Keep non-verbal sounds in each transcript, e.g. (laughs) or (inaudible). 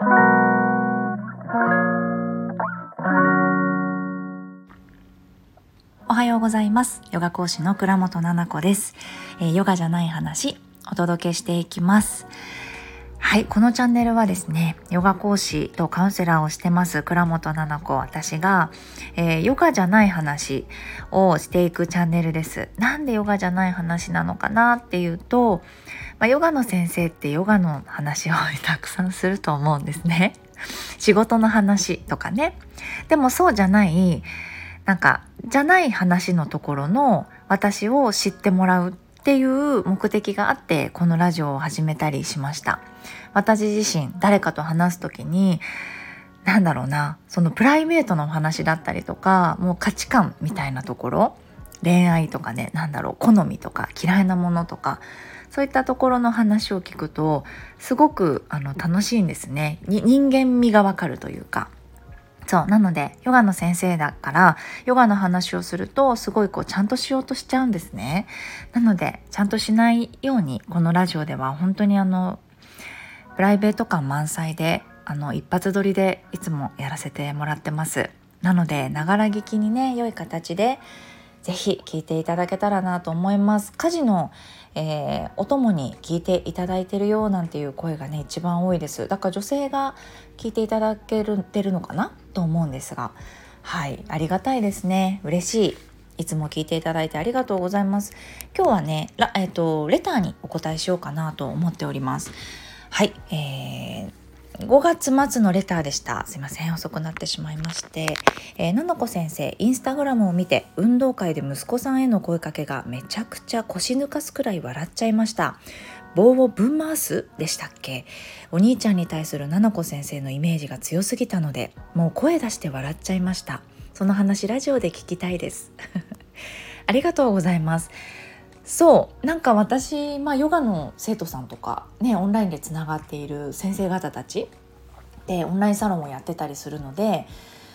おはようございます。ヨガ講師の倉本々子です、えー、ヨガじゃない話お届けしていきます。はい、このチャンネルはですね、ヨガ講師とカウンセラーをしてます倉本々子私が、えー、ヨガじゃない話をしていくチャンネルです。なんでヨガじゃない話なのかなっていうと、まあ、ヨガの先生ってヨガの話をたくさんすると思うんですね。(laughs) 仕事の話とかね。でもそうじゃない、なんか、じゃない話のところの私を知ってもらうっていう目的があってこのラジオを始めたりしました私自身誰かと話す時に何だろうなそのプライベートのお話だったりとかもう価値観みたいなところ恋愛とかね何だろう好みとか嫌いなものとかそういったところの話を聞くとすごくあの楽しいんですね。人間味がわかるというか。そうなのでヨガの先生だからヨガの話をするとすごいこうちゃんとしようとしちゃうんですね。なのでちゃんとしないようにこのラジオでは本当にあのプライベート感満載であの一発撮りでいつもやらせてもらってます。なのでながら聞きにね良い形でぜひ聞いていただけたらなと思います。家事の、えー、お供に聞いていただいてるよなんていう声がね一番多いです。だから女性が聞いていただけてるのかな？と思うんですが。はい。ありがたいですね。嬉しい。いつも聞いていただいてありがとうございます。今日はねえっ、ー、とレターにお答えしようかなと思っております。はい、えー5月末のレターでした。すいません、遅くなってしまいまして。えー、ののこ先生、インスタグラムを見て、運動会で息子さんへの声かけがめちゃくちゃ腰抜かすくらい笑っちゃいました。棒をぶん回すでしたっけ？お兄ちゃんに対するななこ先生のイメージが強すぎたので、もう声出して笑っちゃいました。その話ラジオで聞きたいです。(laughs) ありがとうございます。そうなんか私、まあ、ヨガの生徒さんとかねオンラインでつながっている先生方たちでオンラインサロンをやってたりするので、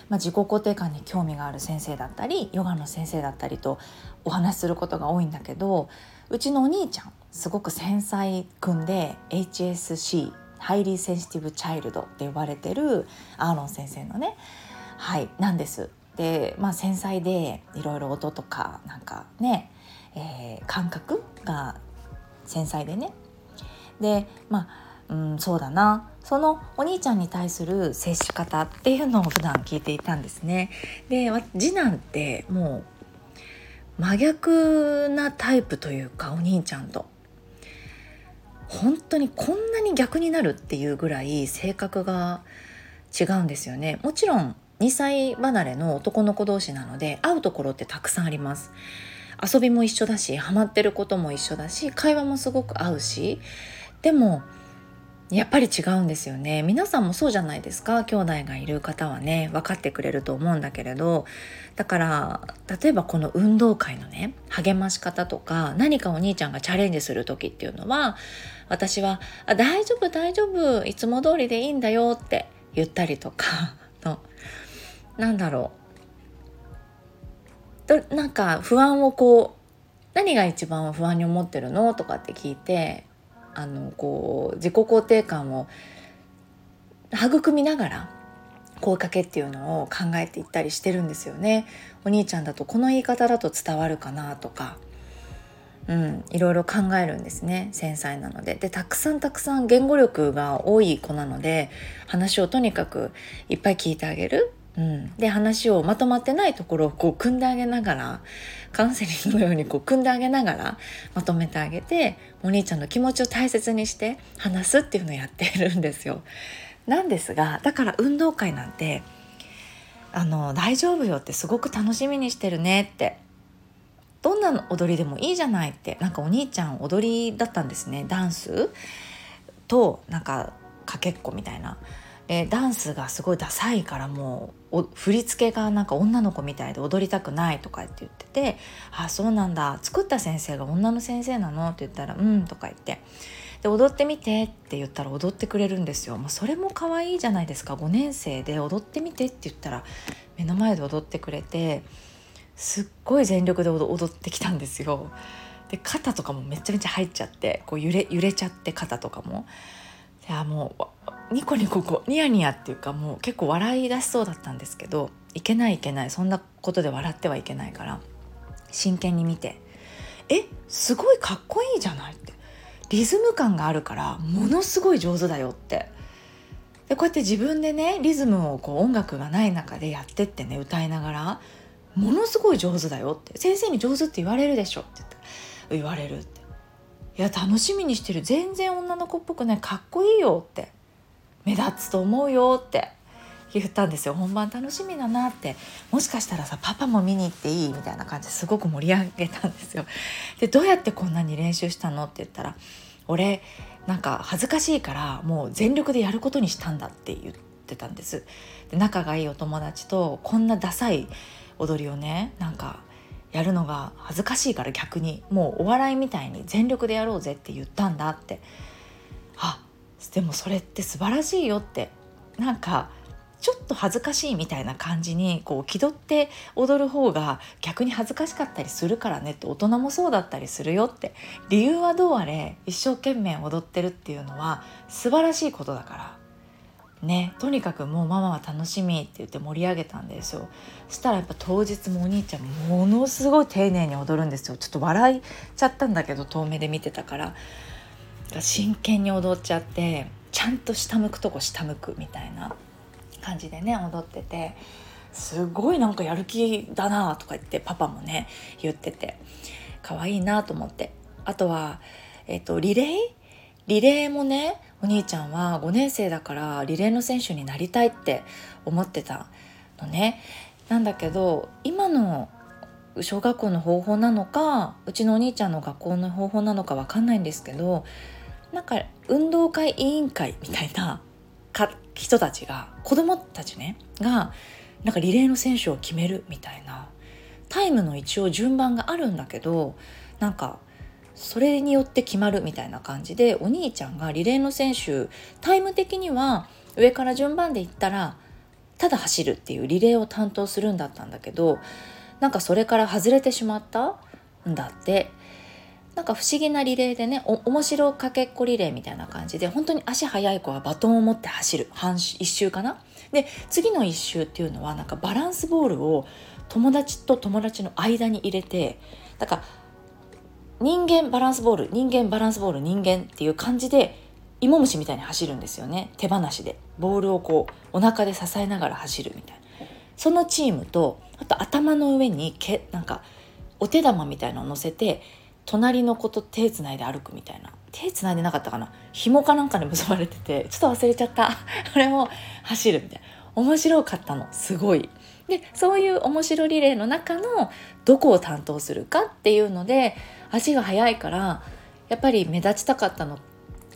まあ、自己肯定感に興味がある先生だったりヨガの先生だったりとお話しすることが多いんだけどうちのお兄ちゃんすごく繊細くんで HSC ハイリーセンシティブチャイルドって呼ばれてるアーロン先生のねはいなんです。でまあ繊細でいろいろ音とかなんかねえー、感覚が繊細でねでまあ、うん、そうだなそのお兄ちゃんに対する接し方っていうのを普段聞いていたんですね。で次男ってもう真逆なタイプというかお兄ちゃんと本当にこんなに逆になるっていうぐらい性格が違うんですよね。もちろん2歳離れの男の子同士なので会うところってたくさんあります。遊びも一緒だしハマってることも一緒だし会話もすごく合うしでもやっぱり違うんですよね。皆さんもそうじゃないですか。兄弟がいる方はね分かってくれると思うんだけれど。だから例えばこの運動会のね励まし方とか何かお兄ちゃんがチャレンジする時っていうのは私は「あ大丈夫大丈夫いつも通りでいいんだよ」って言ったりとか (laughs) のなんだろう。となんか不安をこう何が一番不安に思ってるのとかって聞いてあのこう自己肯定感を育みながら声かけっていうのを考えていったりしてるんですよね。お兄ちゃんだとこの言い方だと伝わるかなとか、うん、いろいろ考えるんですね繊細なので。でたくさんたくさん言語力が多い子なので話をとにかくいっぱい聞いてあげるうん、で話をまとまってないところをこう組んであげながらカウンセリングのようにこう組んであげながらまとめてあげてお兄ちゃんの気持ちを大切にして話すっていうのをやってるんですよ。なんですがだから運動会なんてあの大丈夫よってすごく楽しみにしてるねってどんな踊りでもいいじゃないってなんかお兄ちゃん踊りだったんですねダンスとなんかかけっこみたいな。えダンスがすごいダサいからもう振り付けがなんか女の子みたいで踊りたくないとかって言ってて「あそうなんだ作った先生が女の先生なの?」って言ったら「うん」とか言ってで踊ってみてって言ったら踊ってくれるんですよ。もうそれも可愛いじゃないですか5年生で踊ってみてって言ったら目の前で踊ってくれてすっごい全力で踊ってきたんですよ。で肩とかもめちゃめちゃ入っちゃってこう揺れ揺れちゃって肩とかも。いやもうニコニコこうニヤニヤっていうかもう結構笑い出しそうだったんですけどいけないいけないそんなことで笑ってはいけないから真剣に見て「えすごいかっこいいじゃない」ってリズム感があるからものすごい上手だよって。でこうやって自分でねリズムをこう音楽がない中でやってってね歌いながらものすごい上手だよって先生に上手って言われるでしょって言って言われるって。いや楽しみにしてる。全然女の子っぽくない。かっこいいよって。目立つと思うよって言ったんですよ。本番楽しみだなって。もしかしたらさパパも見に行っていいみたいな感じですごく盛り上げたんですよ。でどうやってこんなに練習したのって言ったら俺なんか恥ずかしいからもう全力でやることにしたんだって言ってたんです。で仲がいいお友達とこんなダサい踊りをねなんかやるのが恥ずかしいから逆にもうお笑いみたいに全力でやろうぜって言ったんだって。あでもそれって素晴らしいよってなんかちょっと恥ずかしいみたいな感じにこう気取って踊る方が逆に恥ずかしかったりするからねって大人もそうだったりするよって理由はどうあれ一生懸命踊ってるっていうのは素晴らしいことだから。ねとにかくもうママは楽しみって言って盛り上げたんですよ。そしたらやっぱ当日もお兄ちゃんものすごい丁寧に踊るんですよ。ちょっと笑いちゃったんだけど遠目で見てたから。真剣に踊っちゃってちゃんと下向くとこ下向くみたいな感じでね踊っててすごいなんかやる気だなとか言ってパパもね言ってて可愛いなと思って。あとは、えっと、リレー？リレーもねお兄ちゃんは5年生だからリレーの選手になりたいって思ってたのね。なんだけど今の小学校の方法なのかうちのお兄ちゃんの学校の方法なのか分かんないんですけどなんか運動会委員会みたいな人たちが子供たちねがなんかリレーの選手を決めるみたいなタイムの一応順番があるんだけどなんかそれによって決まるみたいな感じでお兄ちゃんがリレーの選手タイム的には上から順番でいったらただ走るっていうリレーを担当するんだったんだけどなんかそれから外れてしまったんだって。なんか不思議なリレーでねお面白かけっこリレーみたいな感じで本当に足速い子はバトンを持って走る。半一周かな？で次の一周っていうのはなんかバランスボールを友達と友達の間に入れてだから人間バランスボール人間バランスボール人間っていう感じで芋虫みたいに走るんですよね。手放しで。ボールをこうお腹で支えながら走るみたいな。そのチームとあと頭の上にけなんかお手玉みたいのを乗せて隣の子と手つないで歩くみたいな。手つないでなかったかな。紐かなんかで結ばれててちょっと忘れちゃった。(laughs) これも走るみたいな。面白かったの。すごい。でそういう面白リレーの中のどこを担当するかっていうので足が速いからやっぱり目立ちたかったの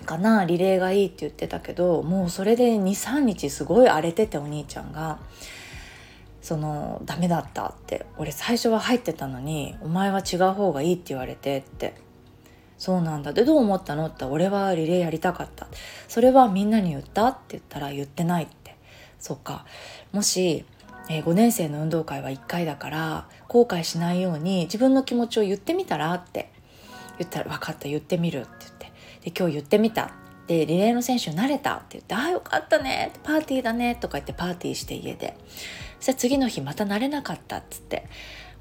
かな。リレーがいいって言ってたけどもうそれで23日すごい荒れててお兄ちゃんが。そのダメだったって俺最初は入ってたのにお前は違う方がいいって言われてって。そうなんだ。でどう思ったのって俺はリレーやりたかった。それはみんなに言ったって言ったら言ってないって。そっか。もし、えー、5年生の運動会は1回だから後悔しないように自分の気持ちを言ってみたらって。言ったら分かった言ってみるって言って。で今日言ってみた。でリレーの選手になれたって言って「ああよかったね」パーティーだねとか言ってパーティーして家で。そし次の日また慣れなかったっつって。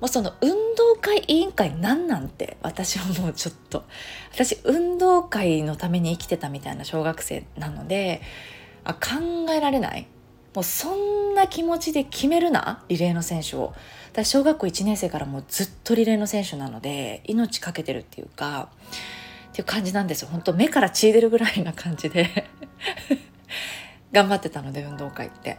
もうその運動会委員会なんなんて私はもうちょっと。私運動会のために生きてたみたいな小学生なのであ考えられない。もうそんな気持ちで決めるなリレーの選手を。私小学校1年生からもうずっとリレーの選手なので命かけてるっていうかっていう感じなんですよ。本当目から血出るぐらいな感じで。(laughs) 頑張ってたので運動会って。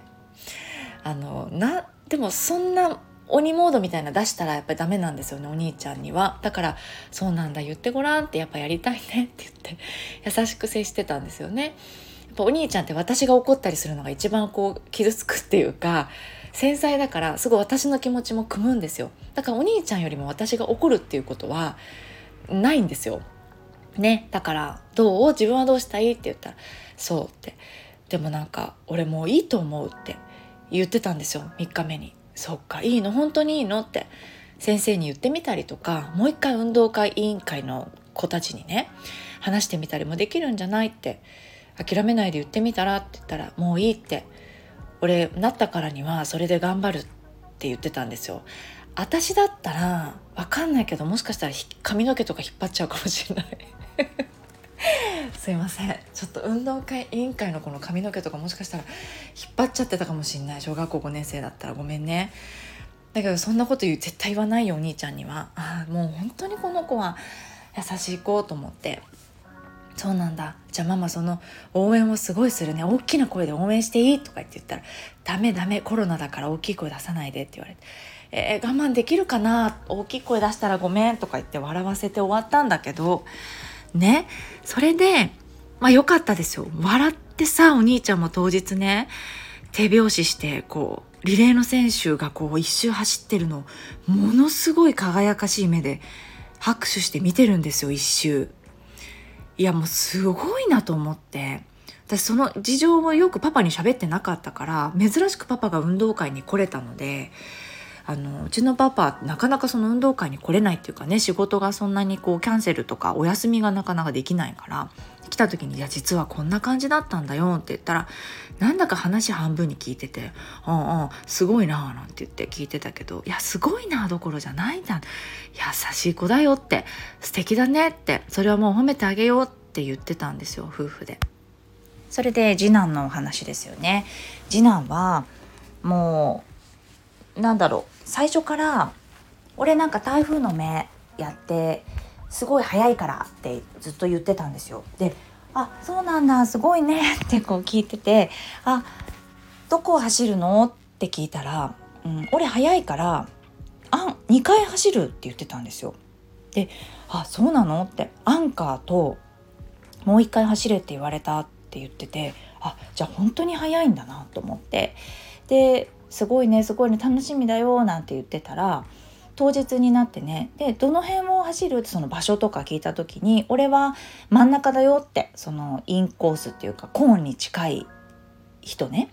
あのなでもそんな鬼モードみたいな出したらやっぱりダメなんですよねお兄ちゃんには。だから「そうなんだ言ってごらん」ってやっぱやりたいねって言って優しく接してたんですよね。やっぱお兄ちゃんって私が怒ったりするのが一番こう傷つくっていうか繊細だからすごい私の気持ちも組むんですよ。だからお兄ちゃんよりも私が怒るっていうことはないんですよ。ね。だから「どう？自分はどうしたい?」って言ったら「そう」って。でもなんか俺もういいと思うって。言ってたんですよ3日目に。そっかいいの？本当にいいの？って。先生に言ってみたりとかもう一回運動会委員会の子たちにね話してみたりもできるんじゃないって。諦めないで言ってみたらって言ったらもういいって。俺なったからにはそれで頑張るって言ってたんですよ。私だったら分かんないけどもしかしたら髪の毛とか引っ張っちゃうかもしれない。(laughs) すいません。ちょっと運動会委員会のこの髪の毛とかもしかしたら引っ張っちゃってたかもしれない。小学校5年生だったらごめんね。だけどそんなこと言う絶対言わないよお兄ちゃんには。あもう本当にこの子は優しい子と思って。そうなんだ。じゃあママその応援をすごいするね。大きな声で応援していいとか言って言ったら「ダメダメコロナだから大きい声出さないで」って言われて「えー、我慢できるかな？大きい声出したらごめん」とか言って笑わせて終わったんだけどね。それでまあ良かったですよ。笑ってさお兄ちゃんも当日ね手拍子してこうリレーの選手がこう一周走ってるのものすごい輝かしい目で拍手して見てるんですよ一周。いやもうすごいなと思って。私その事情をよくパパに喋ってなかったから珍しくパパが運動会に来れたのであのうちのパパなかなかその運動会に来れないっていうかね仕事がそんなにこうキャンセルとかお休みがなかなかできないから来た時に「いや実はこんな感じだったんだよ」って言ったらなんだか話半分に聞いてて「うんうんすごいな」なんて言って聞いてたけど「いやすごいなどころじゃないんだ優しい子だよ」って「素敵だね」ってそれはもう褒めてあげようって言ってたんですよ夫婦で。それで次男のお話ですよね。次男はもうなんだろう最初から俺なんか台風の目やってすごい早いからってずっと言ってたんですよ。であそうなんだすごいねってこう聞いててあどこを走るの？って聞いたら、うん、俺早いからあん2回走るって言ってたんですよ。であそうなの？ってアンカーともう1回走れって言われたって言っててあじゃあ本当に早いんだなと思ってですごいねすごいね楽しみだよなんて言ってたら当日になってねでどの辺を走るってその場所とか聞いた時に俺は真ん中だよってそのインコースっていうかコーンに近い人ね。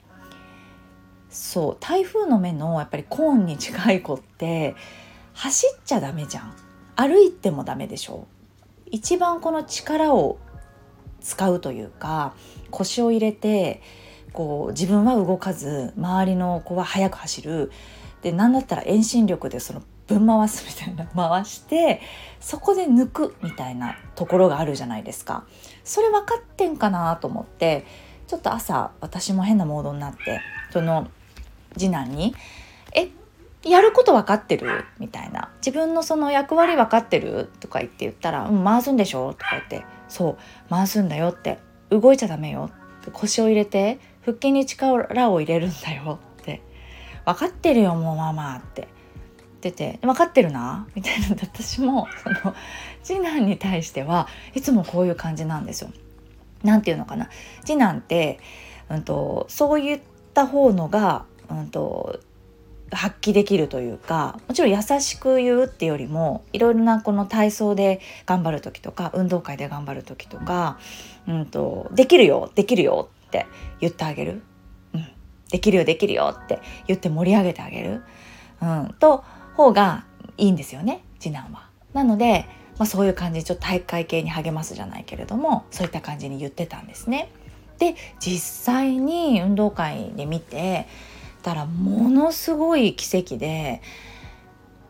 そう台風の目のやっぱりコーンに近い子って走っちゃダメじゃん。歩いてもダメでしょ。一番この力を使うというか腰を入れてこう自分は動かず周りの子は速く走るで何だったら遠心力でそのぶん回すみたいな回してそこで抜くみたいなところがあるじゃないですかそれ分かってんかなと思ってちょっと朝私も変なモードになってその次男に「えやること分かってる?」みたいな「自分のその役割分かってる?」とか言って言ったら「うん回すんでしょ?」とか言って「そう回すんだよ」って「動いちゃダメよ」って腰を入れて腹筋に力を入れるんだよって「分かってるよもうママ」って。言ってて「分かってるな」みたいな。んで私もその次男に対してはいつもこういう感じなんですよ。なんていうのかな？次男って、うんと、そういった方のが、うんと、発揮できるというかもちろん優しく言うってよりもいろいろなこの体操で頑張る時とか運動会で頑張る時とか、うんと、できるよできるよって言ってあげる、うん、できるよできるよって言って盛り上げてあげる、うん、と方がいいんですよね次男は。なので、まあ、そういう感じでちょっと体育会系に励ますじゃないけれどもそういった感じに言ってたんですね。で実際に運動会で見てたらものすごい奇跡で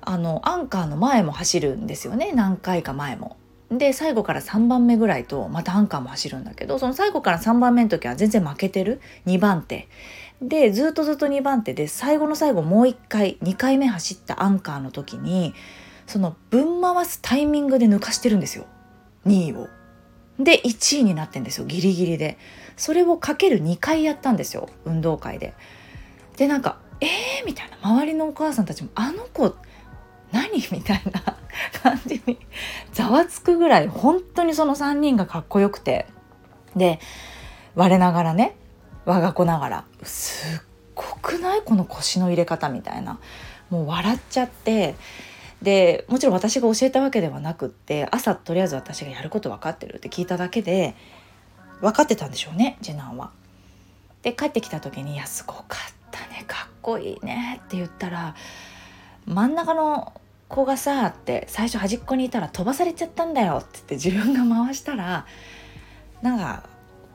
あのアンカーの前も走るんですよね何回か前も。で最後から3番目ぐらいとまたアンカーも走るんだけどその最後から3番目の時は全然負けてる？2番手でずっとずっと2番手で最後の最後もう1回2回目走ったアンカーの時にその分回すタイミングで抜かしてるんですよ2位を。で1位になってんですよギリギリで。それをかける2回やったんですよ運動会で。でなんか「えー!」みたいな周りのお母さんたちも「あの子何? (laughs)」みたいな感じにざわつくぐらい本当にその3人がかっこよくてで我ながらね我が子ながらすっごくない？この腰の入れ方みたいなもう笑っちゃってでもちろん私が教えたわけではなくって朝とりあえず私がやること分かってるって聞いただけで分かってたんでしょうね次男は。で帰ってきた時に「いやすごかったねかっこいいね」って言ったら真ん中の子がさって最初端っこにいたら飛ばされちゃったんだよって言って自分が回したらなんか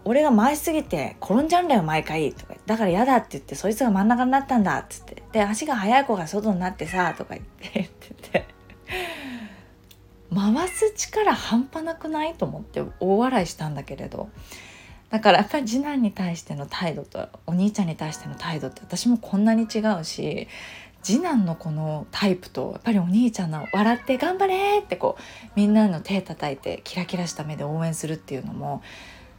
俺が回しすぎて転んじゃうんだよ毎回」とかだから嫌だって言ってそいつが真ん中になったんだっつってで足が速い子が外になってさとか言って言ってて回す力半端なくないと思って大笑いしたんだけれどだからやっぱり次男に対しての態度とお兄ちゃんに対しての態度って私もこんなに違うし次男のこのタイプとやっぱりお兄ちゃんの笑って頑張れってこうみんなの手叩いてキラキラした目で応援するっていうのも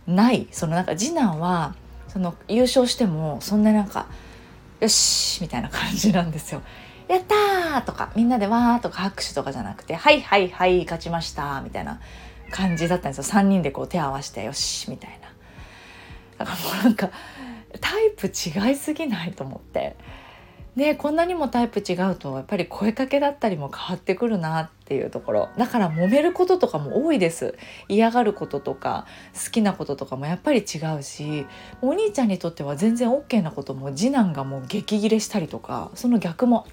ない。そのなんか次男はその優勝してもそんななんかよしみたいな感じなんですよ。やったーとかみんなでわーとか拍手とかじゃなくてはいはいはい勝ちましたみたいな。感じだったんですよ。3人でこう手合わせてよしみたいな。だからもうなんかタイプ違いすぎないと思って。でこんなにもタイプ違うとやっぱり声かけだったりも変わってくるなっていうところ。だから揉めることとかも多いです。嫌がることとか好きなこととかもやっぱり違うしお兄ちゃんにとっては全然 OK なことも次男がもう激切れしたりとかその逆も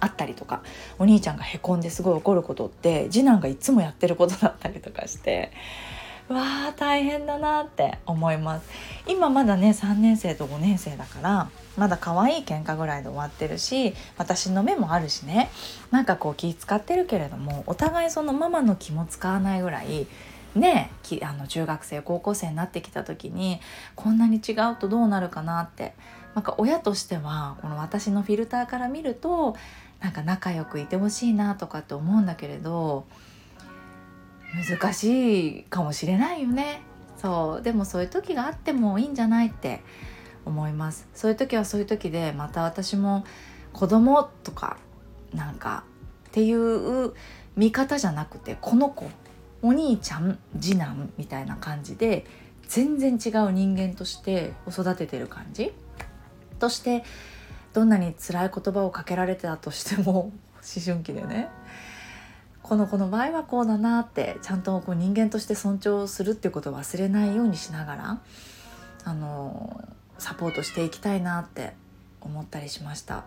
あったりとかお兄ちゃんがへこんですごい怒ることって次男がいつもやってることだったりとかしてわあ大変だなって思います。今まだね3年生と5年生だからまだ可愛い喧嘩ぐらいで終わってるし私の目もあるしね。なんかこう気使ってるけれどもお互いそのママの気も使わないぐらいねあの中学生高校生になってきた時にこんなに違うとどうなるかなって。なんか親としてはこの私のフィルターから見るとなんか仲良くいてほしいなとかって思うんだけれど難しいかもしれないよね。そう。でもそういう時があってもいいんじゃないって思います。そういう時はそういう時でまた私も子供とかなんかっていう見方じゃなくてこの子お兄ちゃん次男みたいな感じで全然違う人間として育ててる感じ。としてどんなに辛い言葉をかけられてたとしても (laughs) 思春期でね。この子の場合はこうだなってちゃんとこう人間として尊重するっていうことを忘れないようにしながらあのサポートしていきたいなって思ったりしました。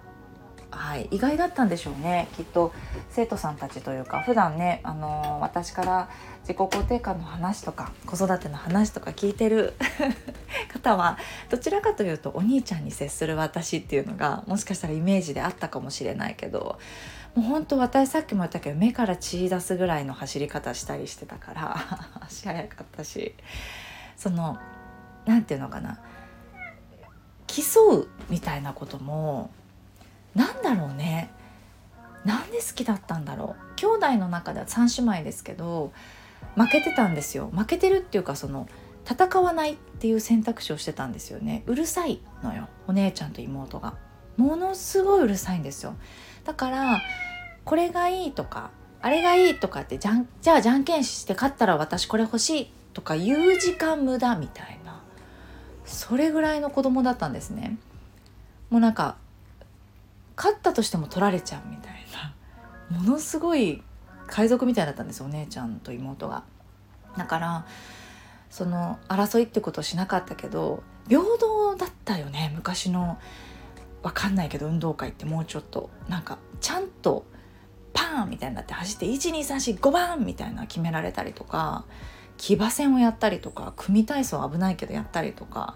はい、意外だったんでしょうねきっと生徒さんたちというか普段ねあの私から自己肯定感の話とか子育ての話とか聞いてる (laughs) 方はどちらかというとお兄ちゃんに接する私っていうのがもしかしたらイメージであったかもしれないけどもう本当私さっきも言ったけど目から血出すぐらいの走り方したりしてたから足早かったしその何て言うのかな。競うみたいなこともなんだろうね。なんで好きだったんだろう。兄弟の中では3姉妹ですけど負けてたんですよ。負けてるっていうかその戦わないっていう選択肢をしてたんですよね。うるさいのよ。お姉ちゃんと妹が。ものすごいうるさいんですよ。だからこれがいいとかあれがいいとかってじゃんじゃあじゃんけんして勝ったら私これ欲しいとか言う時間無駄みたいな。それぐらいの子供だったんですね。もうなんか勝ったとしても取られちゃうみたいな。ものすごい海賊みたいだったんですお姉ちゃんと妹が。だからその争いってことをしなかったけど平等だったよね昔の。分かんないけど運動会ってもうちょっと。なんかちゃんとパーンみたいになって走って12345番みたいな決められたりとか騎馬戦をやったりとか組体操危ないけどやったりとか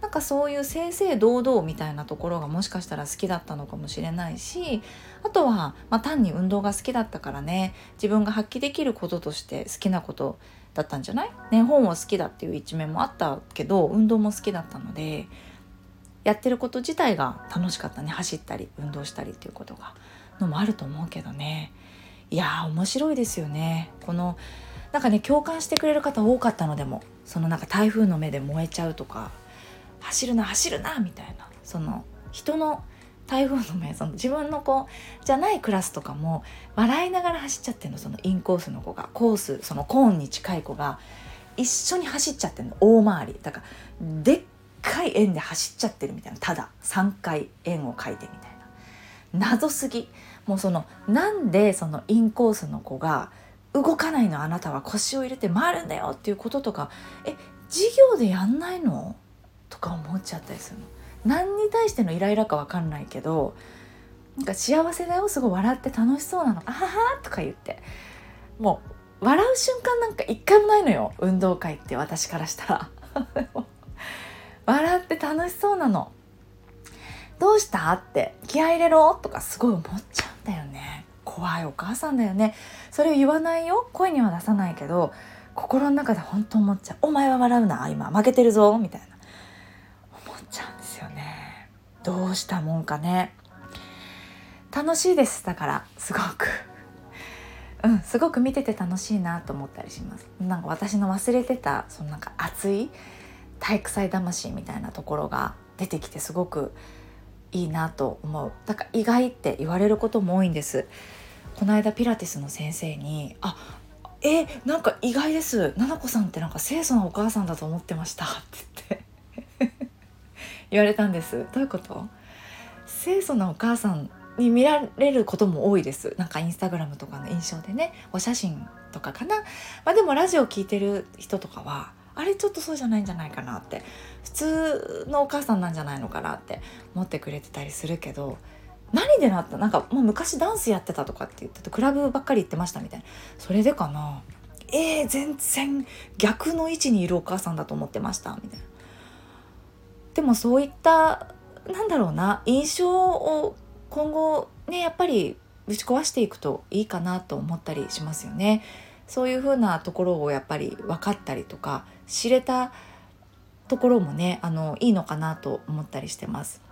なんかそういう正々堂々みたいなところがもしかしたら好きだったのかもしれないしあとは、まあ、単に運動が好きだったからね自分が発揮できることとして好きなことだったんじゃない？ね本を好きだっていう一面もあったけど運動も好きだったのでやってること自体が楽しかったね走ったり運動したりっていうことが。のもあると思うけどね。いや面白いですよね。このなんかね共感してくれる方多かったのでもそのなんか台風の目で燃えちゃうとか走るな走るなみたいな。その人の台風の目その自分の子じゃないクラスとかも笑いながら走っちゃってるの。そのインコースの子がコースそのコーンに近い子が一緒に走っちゃってるの。大回り。だからでっかい円で走っちゃってるみたいな。ただ3回円を描いてみたいな。謎すぎ。もうそのなんでそのインコースの子が動かないのあなたは腰を入れて回るんだよっていうこととかえ授業でやんないの？とか思っちゃったりするの。何に対してのイライラか分かんないけどなんか幸せだよすごい笑って楽しそうなの。あははとか言って。もう笑う瞬間なんか一回もないのよ運動会って私からしたら。(laughs) 笑って楽しそうなの。どうした？って気合い入れろ？とかすごい思っちゃう。怖いお母さんだよね。それを言わないよ。声には出さないけど心の中で本当思っちゃう「お前は笑うな。今負けてるぞ」みたいな。思っちゃうんですよね。どうしたもんかね。楽しいです。だから。すごく。うん。すごく見てて楽しいなと思ったりします。なんか私の忘れてたそのなんか熱い体育祭魂みたいなところが出てきてすごくいいなと思う。だから意外って言われることも多いんです。この間ピラティスの先生に「あえなんか意外です。奈々子さんってなんか清楚なお母さんだと思ってました」って言って。(laughs) 言われたんです。どういうこと？清楚なお母さんに見られることも多いです。なんかインスタグラムとかの印象でね。お写真とかかな。まあでもラジオ聞いてる人とかはあれちょっとそうじゃないんじゃないかなって。普通のお母さんなんじゃないのかなって思ってくれてたりするけど何でなった？なんか、まあ、昔ダンスやってたとかって言っててクラブばっかり行ってましたみたいな。それでかな？えー、全然逆の位置にいるお母さんだと思ってましたみたいな。でもそういったなんだろうな印象を今後ねやっぱりぶち壊していくといいかなと思ったりしますよね。そういうふうなところをやっぱり分かったりとか知れたところもねあのいいのかなと思ったりしてます。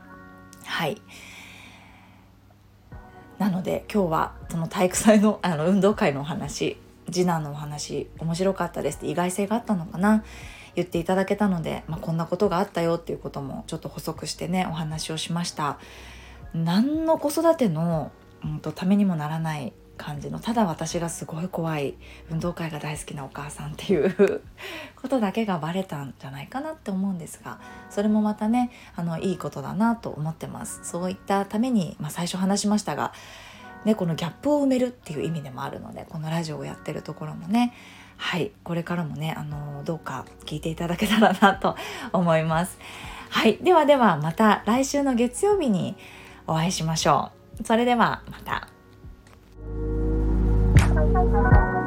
はい。なので今日はその体育祭の (laughs) あの運動会のお話次男のお話面白かったですって意外性があったのかな言っていただけたので、まあ、こんなことがあったよっていうこともちょっと補足してねお話をしました。何の子育ての、うんと、ためにもならない感じのただ私がすごい怖い運動会が大好きなお母さんっていう (laughs) ことだけがバレたんじゃないかなって思うんですがそれもまたねあのいいことだなと思ってますそういったために、まあ、最初話しましたが、ね、このギャップを埋めるっていう意味でもあるのでこのラジオをやってるところもねはいこれからもねあのどうか聞いていただけたらなと思いますはいではではまた来週の月曜日にお会いしましょう。それではまた。Thank you.